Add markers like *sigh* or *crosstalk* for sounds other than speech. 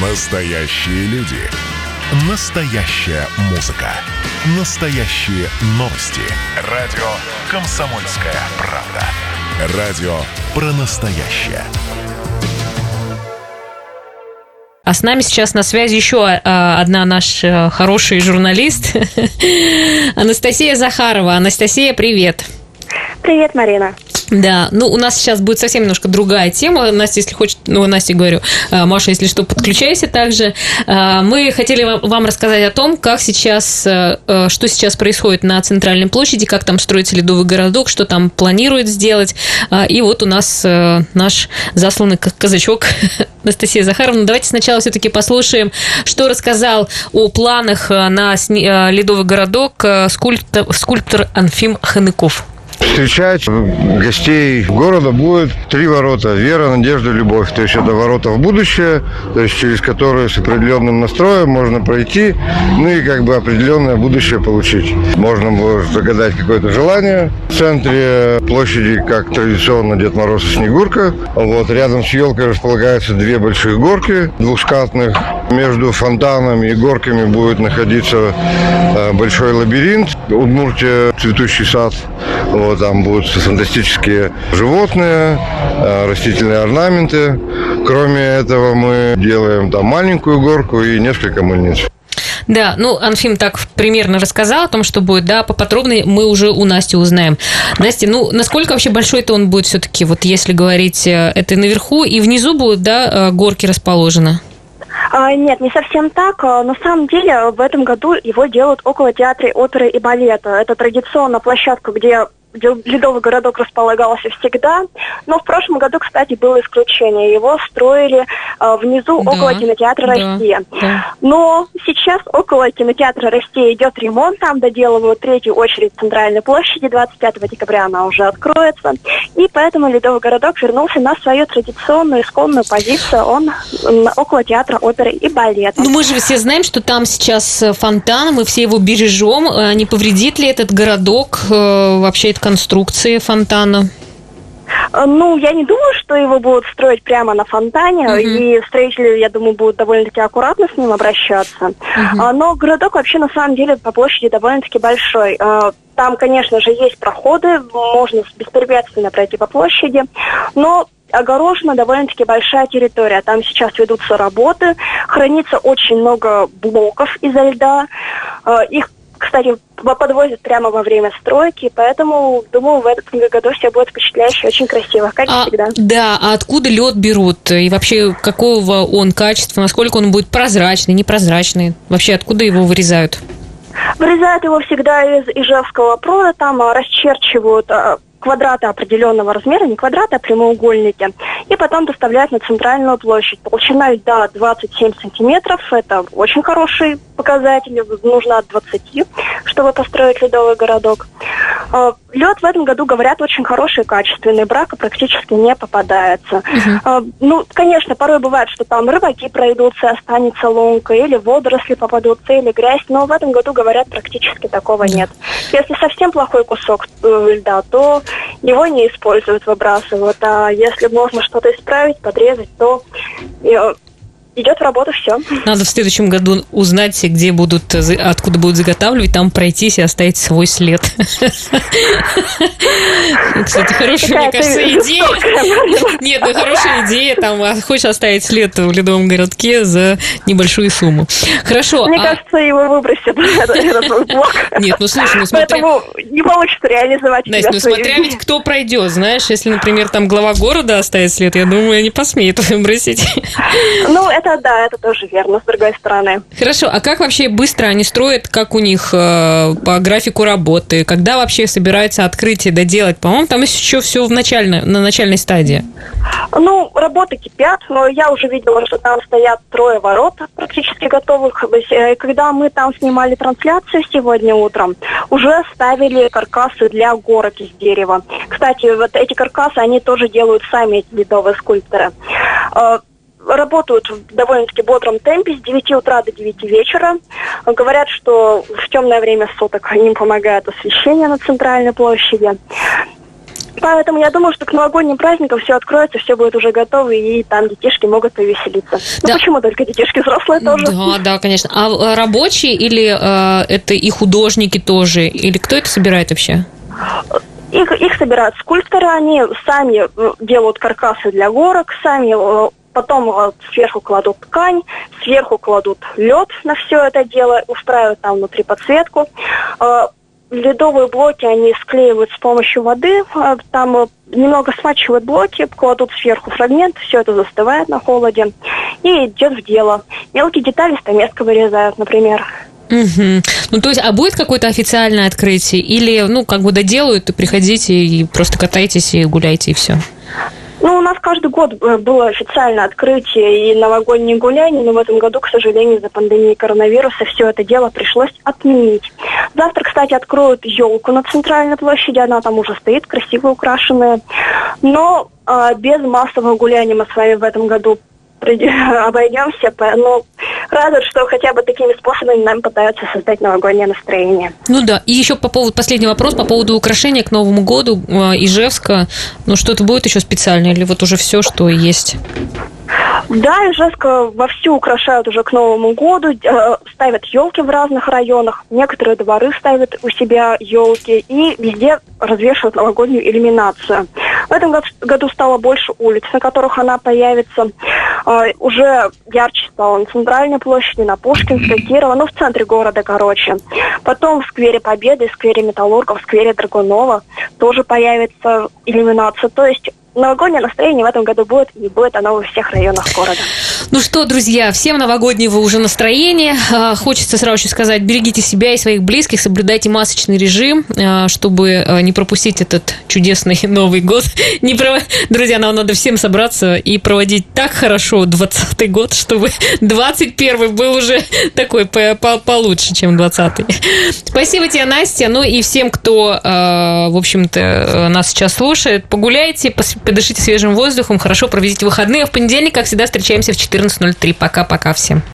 Настоящие люди. Настоящая музыка. Настоящие новости. Радио «Комсомольская правда». Радио про настоящее. А с нами сейчас на связи еще а, одна наша хорошая журналист *laughs* Анастасия Захарова. Анастасия, привет. Привет, Марина. Да, ну у нас сейчас будет совсем немножко другая тема. Настя, если хочет, ну, Настя говорю, а, Маша, если что, подключайся также. А, мы хотели вам рассказать о том, как сейчас, э, э, что сейчас происходит на Центральной площади, как там строится ледовый городок, что там планируют сделать. А, и вот у нас э, наш засланный казачок *laughs* Анастасия Захаровна. Давайте сначала все-таки послушаем, что рассказал о планах на ледовый городок скульптор, скульптор Анфим Ханыков. Встречать гостей города будет три ворота. Вера, надежда, любовь. То есть это ворота в будущее, то есть через которые с определенным настроем можно пройти, ну и как бы определенное будущее получить. Можно было загадать какое-то желание. В центре площади, как традиционно, Дед Мороз и Снегурка. Вот рядом с елкой располагаются две большие горки двухскатных. Между фонтанами и горками будет находиться э, большой лабиринт. Удмуртия цветущий сад. Вот, там будут фантастические животные, э, растительные орнаменты. Кроме этого мы делаем там маленькую горку и несколько мыльниц. Да, ну, Анфим так примерно рассказал о том, что будет, да, поподробнее мы уже у Насти узнаем. Настя, ну, насколько вообще большой-то он будет все-таки, вот если говорить, э, это наверху и внизу будут, да, э, горки расположены? А, нет, не совсем так. А, на самом деле в этом году его делают около театра оперы и балета. Это традиционно площадка, где Ледовый городок располагался всегда, но в прошлом году, кстати, было исключение. Его строили э, внизу да, около кинотеатра да, «Россия». Да. Но сейчас около кинотеатра «Россия» идет ремонт, там доделывают третью очередь центральной площади, 25 декабря она уже откроется. И поэтому Ледовый городок вернулся на свою традиционную исконную позицию. Он около театра оперы и балета. Ну мы же все знаем, что там сейчас фонтан, мы все его бережем. Э, не повредит ли этот городок э, вообще конструкции фонтана? Э, ну, я не думаю, что его будут строить прямо на фонтане, uh-huh. и строители, я думаю, будут довольно-таки аккуратно с ним обращаться. Uh-huh. Но городок вообще на самом деле по площади довольно-таки большой. Э, там, конечно же, есть проходы, можно беспрепятственно пройти по площади, но огорожена довольно-таки большая территория. Там сейчас ведутся работы, хранится очень много блоков изо льда. Э, их кстати, подвозят прямо во время стройки, поэтому, думаю, в этот году все будет впечатляюще, очень красиво, как а, всегда. Да, а откуда лед берут? И вообще, какого он качества? Насколько он будет прозрачный, непрозрачный? Вообще, откуда его вырезают? Вырезают его всегда из ижевского прода, там а, расчерчивают а, квадраты определенного размера, не квадраты, а прямоугольники, и потом доставляют на центральную площадь. Толщина льда 27 сантиметров, это очень хороший показатель, нужно от 20, чтобы построить ледовый городок. А, Лед в этом году, говорят, очень хороший и качественный, брака практически не попадается. Uh-huh. Ну, конечно, порой бывает, что там рыбаки пройдутся, останется лунка, или водоросли попадутся, или грязь, но в этом году, говорят, практически такого нет. Если совсем плохой кусок э, льда, то его не используют, выбрасывают. А если можно что-то исправить, подрезать, то э, идет в работу, все. Надо в следующем году узнать, где будут, откуда будут заготавливать, там пройтись и оставить свой след. *laughs* Кстати, хорошая, мне кажется, идея. *laughs* Нет, ну хорошая идея, там, а хочешь оставить след в ледовом городке за небольшую сумму. Хорошо. Мне а кажется, его выбросят, *laughs* этот блок. Нет, ну слушай, ну смотря... Поэтому не получится реализовать Настя, ну смотря ведь кто пройдет, знаешь, если, например, там глава города оставит след, я думаю, не посмеет выбросить. Ну, это это да, это тоже верно, с другой стороны. Хорошо, а как вообще быстро они строят, как у них э, по графику работы? Когда вообще собирается открытие доделать? По-моему, там еще все в начальной, на начальной стадии. Ну, работы кипят, но я уже видела, что там стоят трое ворот практически готовых. Э, когда мы там снимали трансляцию сегодня утром, уже ставили каркасы для горок из дерева. Кстати, вот эти каркасы, они тоже делают сами эти ледовые скульпторы. Работают в довольно-таки бодром темпе с 9 утра до 9 вечера. Говорят, что в темное время суток им помогает освещение на центральной площади. Поэтому я думаю, что к новогодним праздникам все откроется, все будет уже готово, и там детишки могут повеселиться. Ну Да. почему только детишки, взрослые тоже? Да, да, конечно. А э, рабочие или э, это и художники тоже? Или кто это собирает вообще? Их, их собирают скульпторы, они сами э, делают каркасы для горок, сами э, потом э, сверху кладут ткань, сверху кладут лед на все это дело, устраивают там внутри подсветку. Э, Ледовые блоки они склеивают с помощью воды, э, там немного смачивают блоки, кладут сверху фрагмент, все это застывает на холоде и идет в дело. Мелкие детали стамеской вырезают, например. Мгм. Ну, то есть, а будет какое-то официальное открытие? Или, ну, как бы доделают, и приходите и просто катайтесь и гуляйте, и все? Ну, у нас каждый год э, было официальное открытие и новогодние гуляния, но в этом году, к сожалению, из-за пандемии коронавируса все это дело пришлось отменить. Завтра, кстати, откроют елку на центральной площади, она там уже стоит, красиво украшенная. Но а, без массового гуляния мы с вами в этом году *laughs* обойдемся, но радует, что хотя бы такими способами нам пытаются создать новогоднее настроение. Ну да, и еще по поводу, последний вопрос, по поводу украшения к Новому году э, Ижевска. Ну, что-то будет еще специальное или вот уже все, что есть? Да, Ижевска вовсю украшают уже к Новому году, э, ставят елки в разных районах, некоторые дворы ставят у себя елки и везде развешивают новогоднюю иллюминацию. В этом год- году стало больше улиц, на которых она появится. Э, Уже ярче стало на Центральной площади, на Пушкинской, Кирова, ну в центре города, короче. Потом в сквере Победы, в сквере Металлургов, в сквере Драгунова тоже появится иллюминация. То есть новогоднее настроение в этом году будет, и будет оно во всех районах города. Ну что, друзья, всем новогоднего уже настроения. А, Хочется сразу же сказать, берегите себя и своих близких, соблюдайте масочный режим, а, чтобы а, не пропустить этот чудесный *laughs* Новый год. Не про- Друзья, нам надо всем собраться и проводить так хорошо 20 год, чтобы 21 был уже такой по- по- получше, чем 20 Спасибо тебе, Настя. Ну и всем, кто, в общем-то, нас сейчас слушает, погуляйте, подышите свежим воздухом, хорошо проведите выходные. В понедельник, как всегда, встречаемся в 14.03. Пока-пока всем.